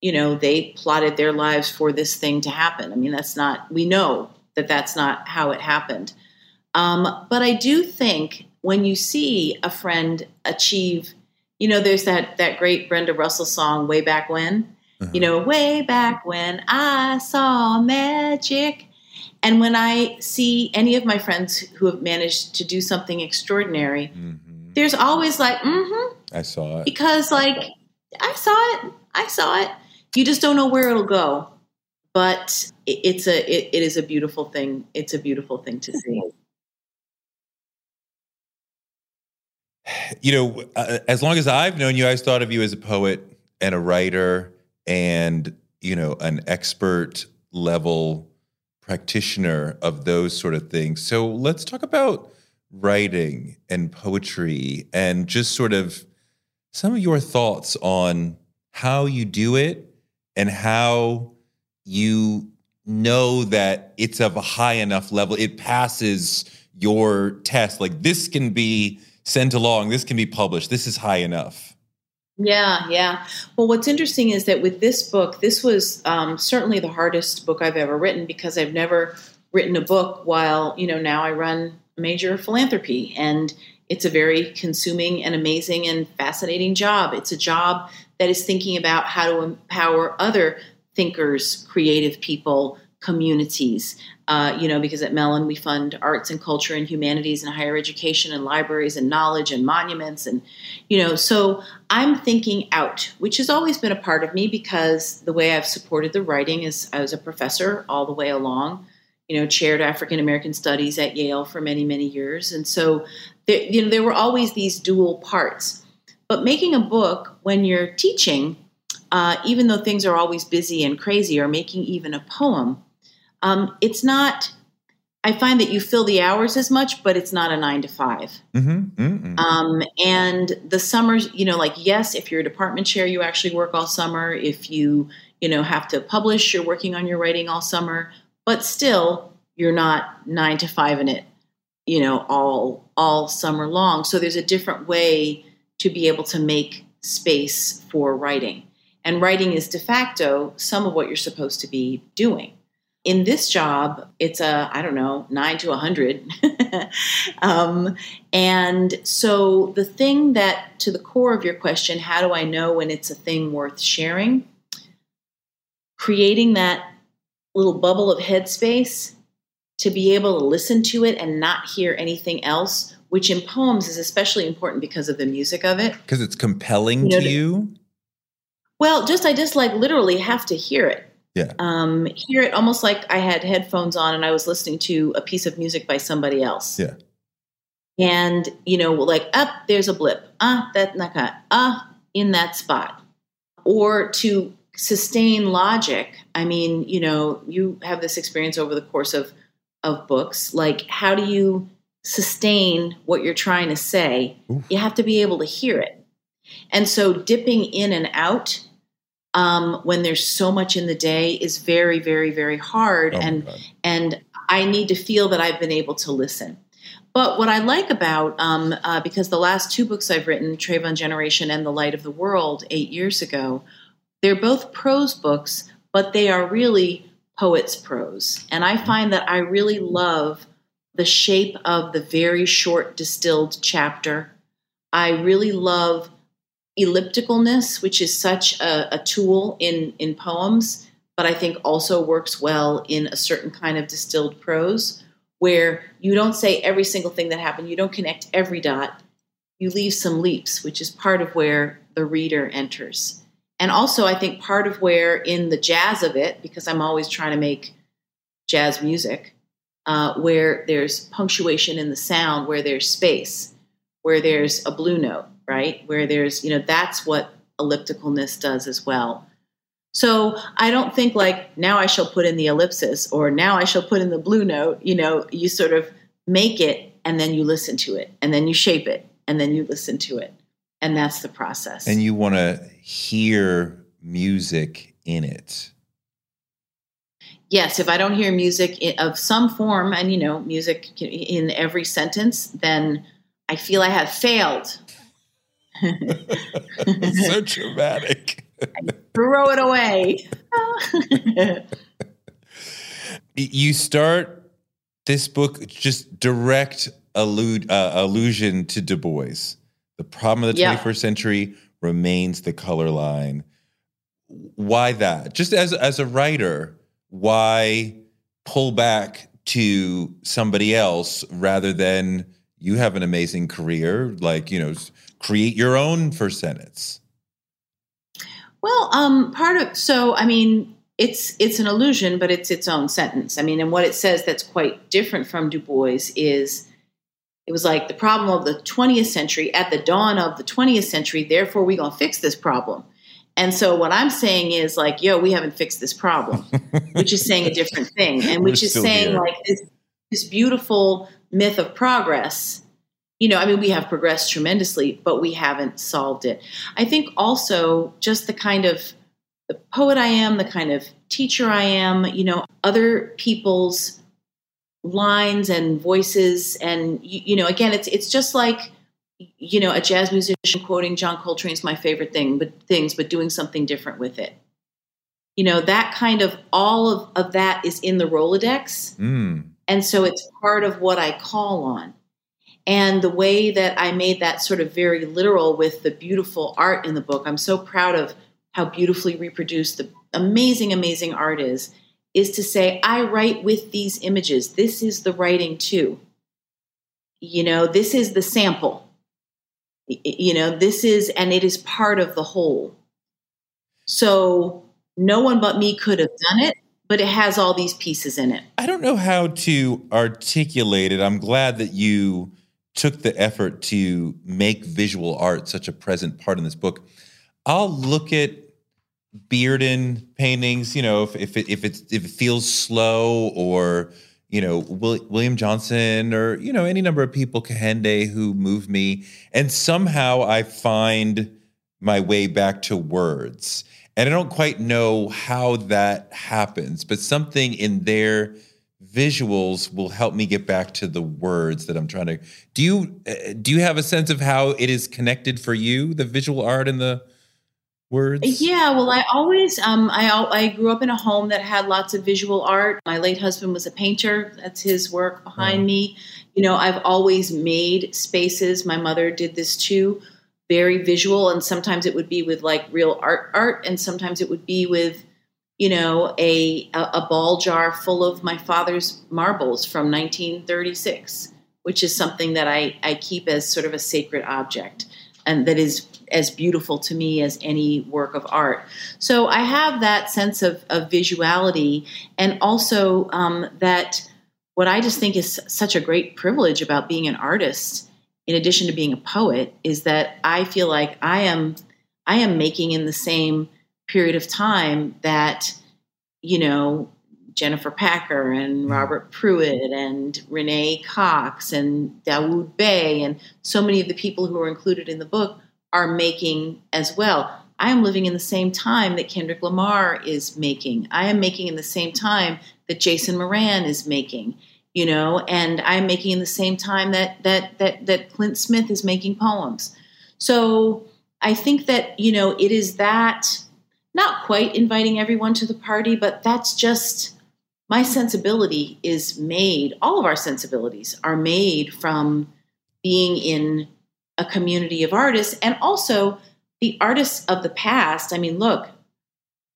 you know, they plotted their lives for this thing to happen. I mean, that's not, we know that that's not how it happened. Um, but I do think when you see a friend achieve, you know, there's that that great Brenda Russell song, "Way Back When." You know, way back when I saw magic. And when I see any of my friends who have managed to do something extraordinary, there's always like, mm-hmm, I saw it. because like I saw it, I saw it. You just don't know where it'll go, but it, it's a it, it is a beautiful thing. It's a beautiful thing to see. you know, uh, as long as I've known you, I thought of you as a poet and a writer and, you know, an expert level practitioner of those sort of things. So let's talk about writing and poetry and just sort of some of your thoughts on how you do it and how you know that it's of a high enough level. It passes your test. Like this can be sent along, this can be published, this is high enough. Yeah, yeah. Well, what's interesting is that with this book, this was um, certainly the hardest book I've ever written because I've never written a book while, you know, now I run major philanthropy and it's a very consuming and amazing and fascinating job. It's a job that is thinking about how to empower other thinkers, creative people, communities. Uh, you know, because at Mellon we fund arts and culture and humanities and higher education and libraries and knowledge and monuments and you know, so I'm thinking out, which has always been a part of me because the way I've supported the writing is I was a professor all the way along. You know, chaired African American Studies at Yale for many, many years, and so there, you know there were always these dual parts. But making a book when you're teaching, uh, even though things are always busy and crazy, or making even a poem, um, it's not. I find that you fill the hours as much, but it's not a nine to 5 Mm-hmm. Um, and the summers, you know, like yes, if you're a department chair, you actually work all summer. If you, you know, have to publish, you're working on your writing all summer. But still, you're not nine to five in it, you know, all all summer long. So there's a different way to be able to make space for writing. And writing is de facto some of what you're supposed to be doing. In this job, it's a, I don't know, nine to a 100. um, and so the thing that, to the core of your question, how do I know when it's a thing worth sharing? Creating that little bubble of headspace to be able to listen to it and not hear anything else, which in poems is especially important because of the music of it. Because it's compelling You know, to you. Well, just I just like literally have to hear it. Yeah. Um, hear it almost like I had headphones on and I was listening to a piece of music by somebody else. Yeah. And, you know, like, up, there's a blip. Ah, that, that, ah, in that spot. Or to sustain logic. I mean, you know, you have this experience over the course of of books. Like, how do you sustain what you're trying to say? Oof. You have to be able to hear it. And so, dipping in and out um, when there's so much in the day is very, very, very hard. Oh and and I need to feel that I've been able to listen. But what I like about, um, uh, because the last two books I've written, Trayvon Generation and The Light of the World, eight years ago, they're both prose books, but they are really poet's prose. And I find that I really love the shape of the very short distilled chapter. I really love ellipticalness, which is such a, a, tool in, in poems, but I think also works well in a certain kind of distilled prose where you don't say every single thing that happened, you don't connect every dot, you leave some leaps, which is part of where the reader enters. And also, I think part of where in the jazz of it, because I'm always trying to make jazz music, uh, where there's punctuation in the sound, where there's space, where there's a blue note, right? Where there's, you know, that's what ellipticalness does as well. So I don't think like now I shall put in the ellipsis or now I shall put in the blue note. You know, you sort of make it and then you listen to it and then you shape it and then you listen to it and that's the process. And you want to hear music in it. Yes, if I don't hear music of some form, and you know, music in every sentence, then I feel I have failed. so dramatic. throw it away. you start this book just direct allude, uh, allusion to Du Bois. The problem of the yeah. 21st century remains the color line. Why that? Just as as a writer, why pull back to somebody else rather than you have an amazing career, like, you know, create your own first sentence? Well, um, part of so I mean, it's it's an illusion, but it's its own sentence. I mean, and what it says that's quite different from Du Bois is it was like the problem of the 20th century at the dawn of the 20th century, therefore we're going to fix this problem. And so what I'm saying is like, yo, we haven't fixed this problem, which is saying a different thing. And which is saying here. like this, this beautiful myth of progress. You know, I mean, we have progressed tremendously, but we haven't solved it. I think also just the kind of the poet I am, the kind of teacher I am, you know, other people's lines and voices and you, you, know again it's it's just like you know a jazz musician quoting John Coltrane is my favorite thing but things but doing something different with it. You know that kind of all of, of that is in the Rolodex. Mm. and so it's part of what I call on. And the way that I made that sort of very literal with the beautiful art in the book I'm so proud of how beautifully reproduced the amazing amazing art is is to say, I write with these images. This is the writing too. You know, this is the sample. You know, this is, and it is part of the whole. So no one but me could have done it, but it has all these pieces in it. I don't know how to articulate it. I'm glad that you took the effort to make visual art such a present part in this book. I'll look at Bearden paintings, you know, if if it, if it's if it feels slow or you know William Johnson or you know any number of people Kehinde who move me, and somehow I find my way back to words, and I don't quite know how that happens, but something in their visuals will help me get back to the words that I'm trying to. Do you uh, do you have a sense of how it is connected for you, the visual art and the words? Yeah, well, I always um, I I grew up in a home that had lots of visual art. My late husband was a painter. That's his work behind oh. me. You know, I've always made spaces. My mother did this too, very visual, and sometimes it would be with like real art art, and sometimes it would be with you know a a ball jar full of my father's marbles from 1936 which is something that I, I keep as sort of a sacred object and that is as beautiful to me as any work of art. So I have that sense of, of visuality, and also um, that what I just think is such a great privilege about being an artist, in addition to being a poet, is that I feel like I am I am making in the same period of time that you know Jennifer Packer and mm-hmm. Robert Pruitt and Renee Cox and Dawoud Bey and so many of the people who are included in the book are making as well. I am living in the same time that Kendrick Lamar is making. I am making in the same time that Jason Moran is making, you know, and I'm making in the same time that that that that Clint Smith is making poems. So I think that, you know, it is that not quite inviting everyone to the party, but that's just my sensibility is made, all of our sensibilities are made from being in a community of artists and also the artists of the past. I mean, look,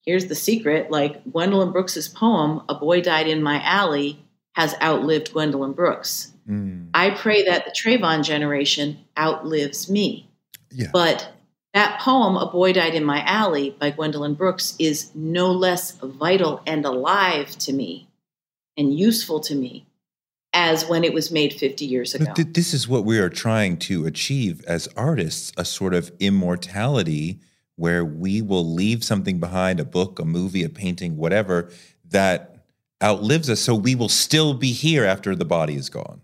here's the secret like Gwendolyn Brooks's poem, A Boy Died in My Alley, has outlived Gwendolyn Brooks. Mm. I pray that the Trayvon generation outlives me. Yeah. But that poem, A Boy Died in My Alley by Gwendolyn Brooks, is no less vital and alive to me and useful to me as when it was made 50 years ago. Th- this is what we are trying to achieve as artists a sort of immortality where we will leave something behind a book, a movie, a painting, whatever that outlives us. So we will still be here after the body is gone.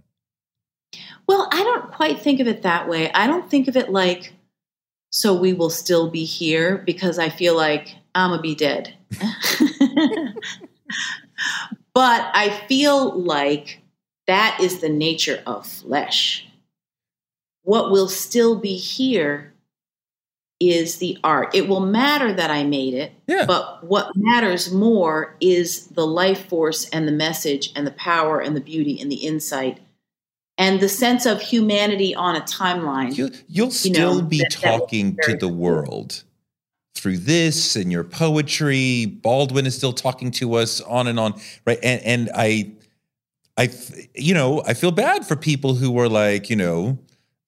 Well, I don't quite think of it that way. I don't think of it like so we will still be here because I feel like I'm going to be dead. but I feel like that is the nature of flesh. What will still be here is the art. It will matter that I made it, yeah. but what matters more is the life force and the message and the power and the beauty and the insight and the sense of humanity on a timeline. You, will still you know, be that, talking to the world through this and your poetry. Baldwin is still talking to us on and on, right? And and I, I, you know, I feel bad for people who are like, you know,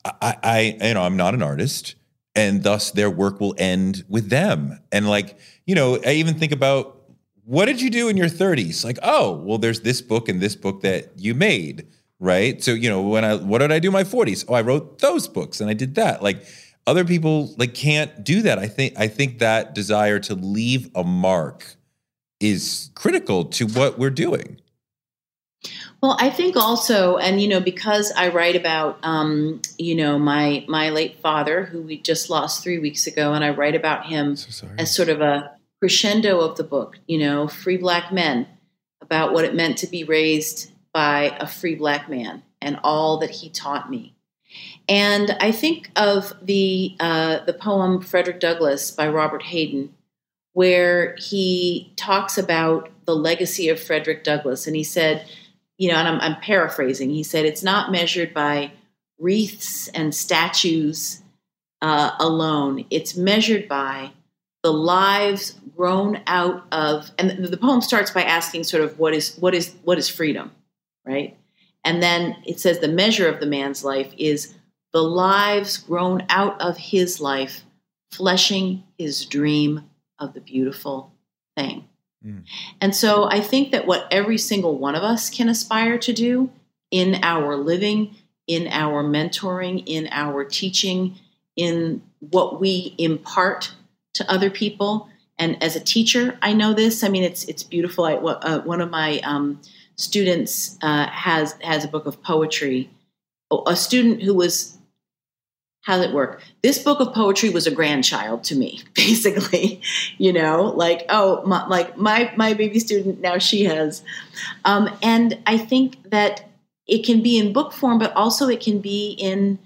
I, I, you know, I'm not an artist, and thus their work will end with them. And like, you know, I even think about what did you do in your 30s? Like, oh, well, there's this book and this book that you made right? So, you know, when I what did I do in my 40s? Oh, I wrote those books and I did that. Like other people like can't do that. I think I think that desire to leave a mark is critical to what we're doing. Well, I think also, and you know, because I write about, um, you know, my my late father, who we just lost three weeks ago, and I write about him so as sort of a crescendo of the book. You know, free black men, about what it meant to be raised by a free black man and all that he taught me. And I think of the uh, the poem Frederick Douglass by Robert Hayden, where he talks about the legacy of Frederick Douglass, and he said, you know, and I'm, I'm paraphrasing. He said it's not measured by wreaths and statues uh, alone; it's measured by the lives grown out of. And the poem starts by asking, sort of, what is what is what is freedom? right? And then it says the measure of the man's life is the lives grown out of his life, fleshing his dream of the beautiful thing. Mm. And so I think that what every single one of us can aspire to do in our living, in our mentoring, in our teaching, in what we impart to other people. And as a teacher, I know this. I mean, it's it's beautiful. I, uh, one of my um, students uh, has has a book of poetry. A student who was how does it work? This book of poetry was a grandchild to me, basically. you know, like oh, my, like my my baby student now she has, um, and I think that it can be in book form, but also it can be in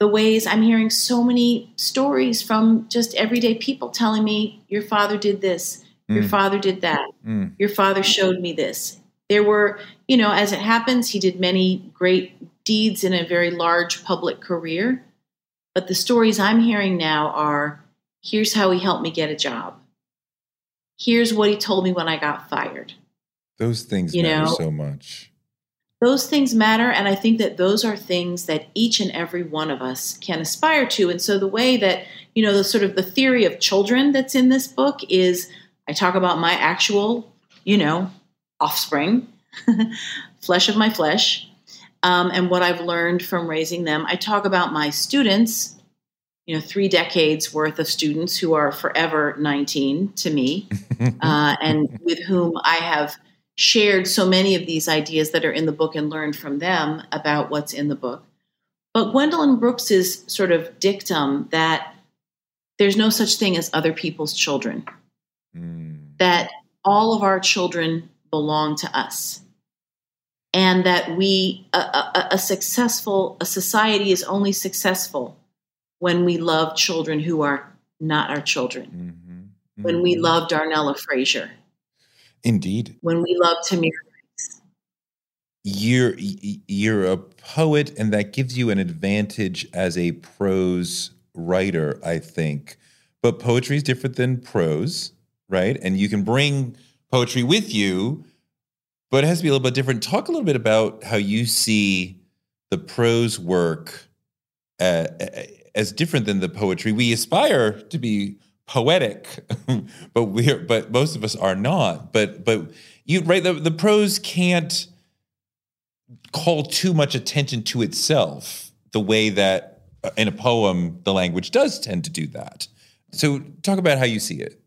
the ways I'm hearing so many stories from just everyday people telling me, "Your father did this." Your mm. father did that. Mm. Your father showed me this. There were, you know, as it happens, he did many great deeds in a very large public career. But the stories I'm hearing now are here's how he helped me get a job. Here's what he told me when I got fired. Those things you matter know, so much. Those things matter. And I think that those are things that each and every one of us can aspire to. And so the way that, you know, the sort of the theory of children that's in this book is I talk about my actual, you know, offspring, flesh of my flesh, um, and what I've learned from raising them. I talk about my students, you know, three decades worth of students who are forever 19 to me, uh, and with whom I have shared so many of these ideas that are in the book and learned from them about what's in the book. But Gwendolyn Brooks's sort of dictum that there's no such thing as other people's children, mm. that all of our children belong to us and that we a, a, a, successful a society is only successful when we love children who are not our children. Mm-hmm. Mm-hmm. when we love darnella frazier. Indeed. When we love tamir you're you're a poet and that gives you an advantage as a prose writer i think. But poetry is different than prose right? And you can bring poetry with you but it has to be a little bit different. Talk a little bit about how you see the prose work uh, as different than the poetry. We aspire to be poetic, but we but most of us are not. But but you right the the prose can't call too much attention to itself the way that uh, in a poem the language does tend to do that. So talk about how you see it.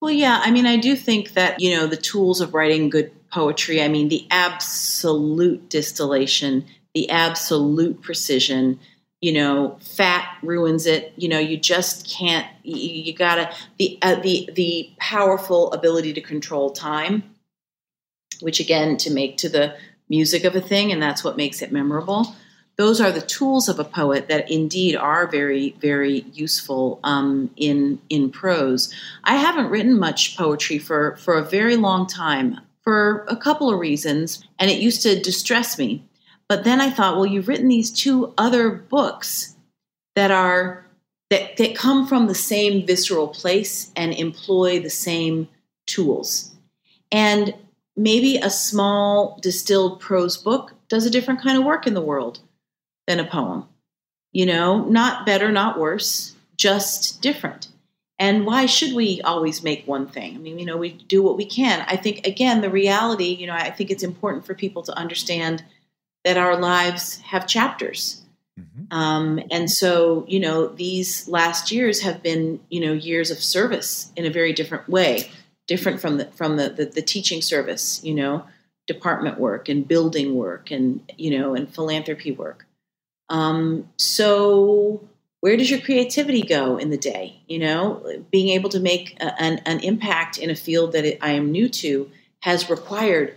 Well, yeah, I mean, I do think that, you know, the tools of writing good poetry. I mean, the absolute distillation, the absolute precision. You know, fat ruins it. You know, you just can't. You, you gotta the uh, the the powerful ability to control time, which again to make to the music of a thing, and that's what makes it memorable. Those are the tools of a poet that indeed are very, very useful um, in in prose. I haven't written much poetry for for a very long time for a couple of reasons, and it used to distress me. But then I thought, well, you've written these two other books that are that, that come from the same visceral place and employ the same tools. And maybe a small distilled prose book does a different kind of work in the world than a poem. You know, not better, not worse, just different. And why should we always make one thing? I mean, you know, we do what we can. I think, again, the reality, you know, I think it's important for people to understand that our lives have chapters. Mm-hmm. Um, and so, you know, these last years have been, you know, years of service in a very different way, different from the from the, the, the teaching service, you know, department work and building work and you know and philanthropy work. Um, so where does your creativity go in the day? You know, being able to make a, an, an impact in a field that it, I am new to has required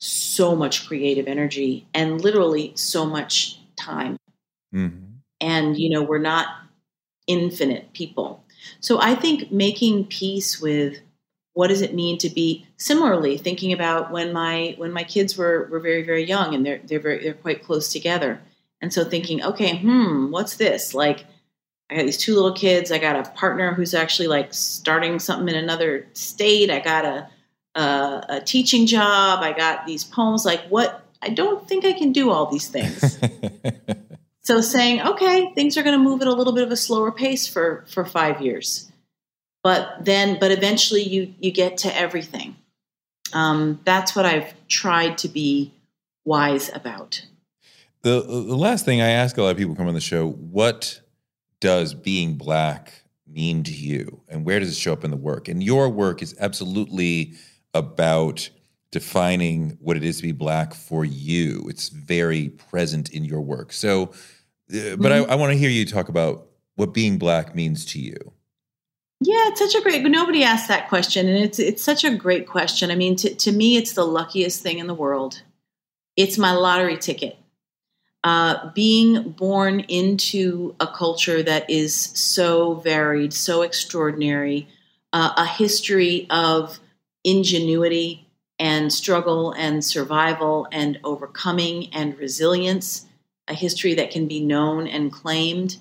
so much creative energy and literally so much time. Mm-hmm. And, you know, we're not infinite people. So I think making peace with what does it mean to be similarly thinking about when my when my kids were were very very young and they're they're very they're quite close together and so thinking, okay, hmm, what's this? Like, I got these two little kids. I got a partner who's actually like starting something in another state. I got a, a, a teaching job. I got these poems. Like, what? I don't think I can do all these things. so saying, okay, things are going to move at a little bit of a slower pace for for five years, but then, but eventually, you you get to everything. Um, that's what I've tried to be wise about. The, the last thing I ask a lot of people come on the show, what does being black mean to you and where does it show up in the work? And your work is absolutely about defining what it is to be black for you. It's very present in your work. So, uh, but mm-hmm. I, I want to hear you talk about what being black means to you. Yeah, it's such a great. Nobody asked that question, and it's it's such a great question. I mean, to to me, it's the luckiest thing in the world. It's my lottery ticket uh, being born into a culture that is so varied, so extraordinary, uh, a history of ingenuity and struggle and survival and overcoming and resilience, a history that can be known and claimed,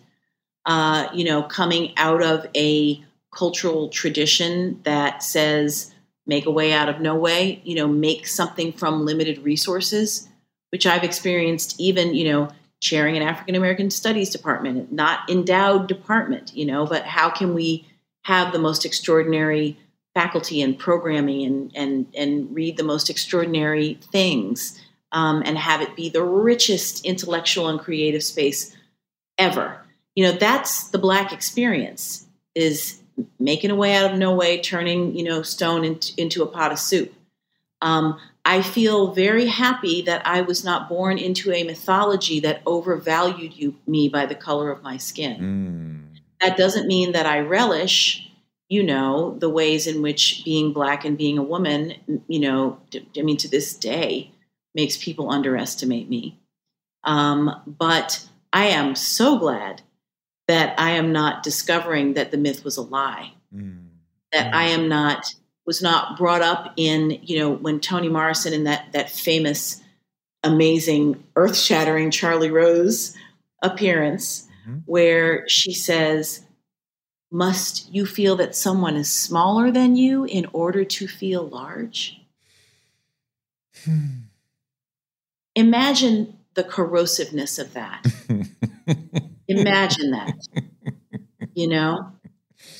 uh, you know, coming out of a cultural tradition that says, make a way out of no way, you know, make something from limited resources which I've experienced even, you know, chairing an African American Studies department, not endowed department, you know, but how can we have the most extraordinary faculty and programming and and and read the most extraordinary things um, and have it be the richest intellectual and creative space ever. You know, that's the black experience is making a way out of no way, turning, you know, stone into, into a pot of soup. Um, I feel very happy that I was not born into a mythology that overvalued you, me by the color of my skin. Mm. That doesn't mean that I relish, you know, the ways in which being black and being a woman, you know, I mean, to this day makes people underestimate me. Um, but I am so glad that I am not discovering that the myth was a lie. Mm. That mm. I am not was not brought up in you know when Toni Morrison in that that famous, amazing, earth shattering Charlie Rose appearance, mm-hmm. where she says, "Must you feel that someone is smaller than you in order to feel large?" Hmm. Imagine the corrosiveness of that. Imagine that. You know?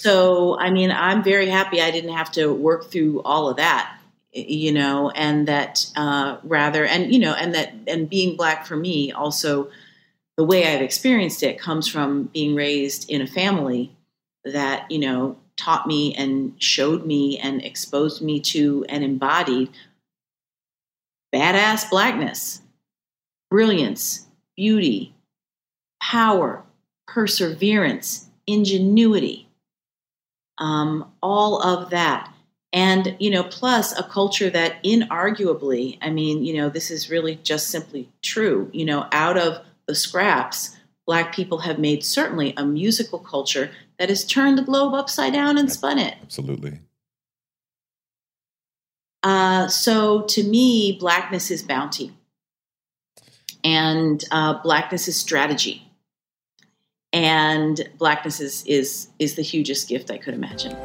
So, I mean, I'm very happy I didn't have to work through all of that, you know, and that uh, rather, and, you know, and that, and being black for me also, the way I've experienced it comes from being raised in a family that, you know, taught me and showed me and exposed me to and embodied badass blackness, brilliance, beauty, power, perseverance, ingenuity, um, all of that. And, you know, plus a culture that inarguably, I mean, you know, this is really just simply true. You know, out of the scraps, Black people have made certainly a musical culture that has turned the globe upside down and spun it. Absolutely. Uh, so to me, Blackness is bounty and uh, Blackness is strategy and blackness is is is the hugest gift I could imagine.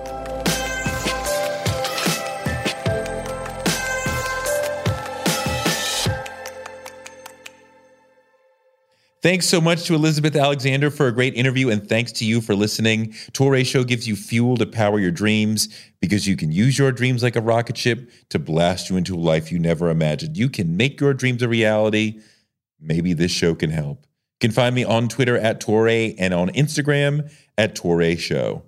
Thanks so much to Elizabeth Alexander for a great interview, and thanks to you for listening. Touré Show gives you fuel to power your dreams because you can use your dreams like a rocket ship to blast you into a life you never imagined. You can make your dreams a reality. Maybe this show can help. You can find me on Twitter at Touré and on Instagram at Touré Show.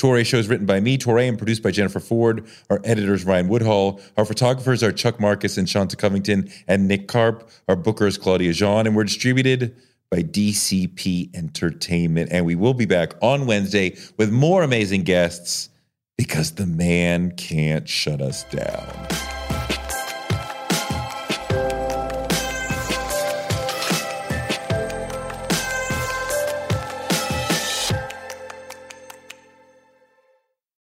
Touré Show is written by me, Touré, and produced by Jennifer Ford. Our editors, Ryan Woodhall. Our photographers are Chuck Marcus and Shanta Covington and Nick Karp. Our booker is Claudia Jean, and we're distributed by DCP Entertainment. And we will be back on Wednesday with more amazing guests because the man can't shut us down.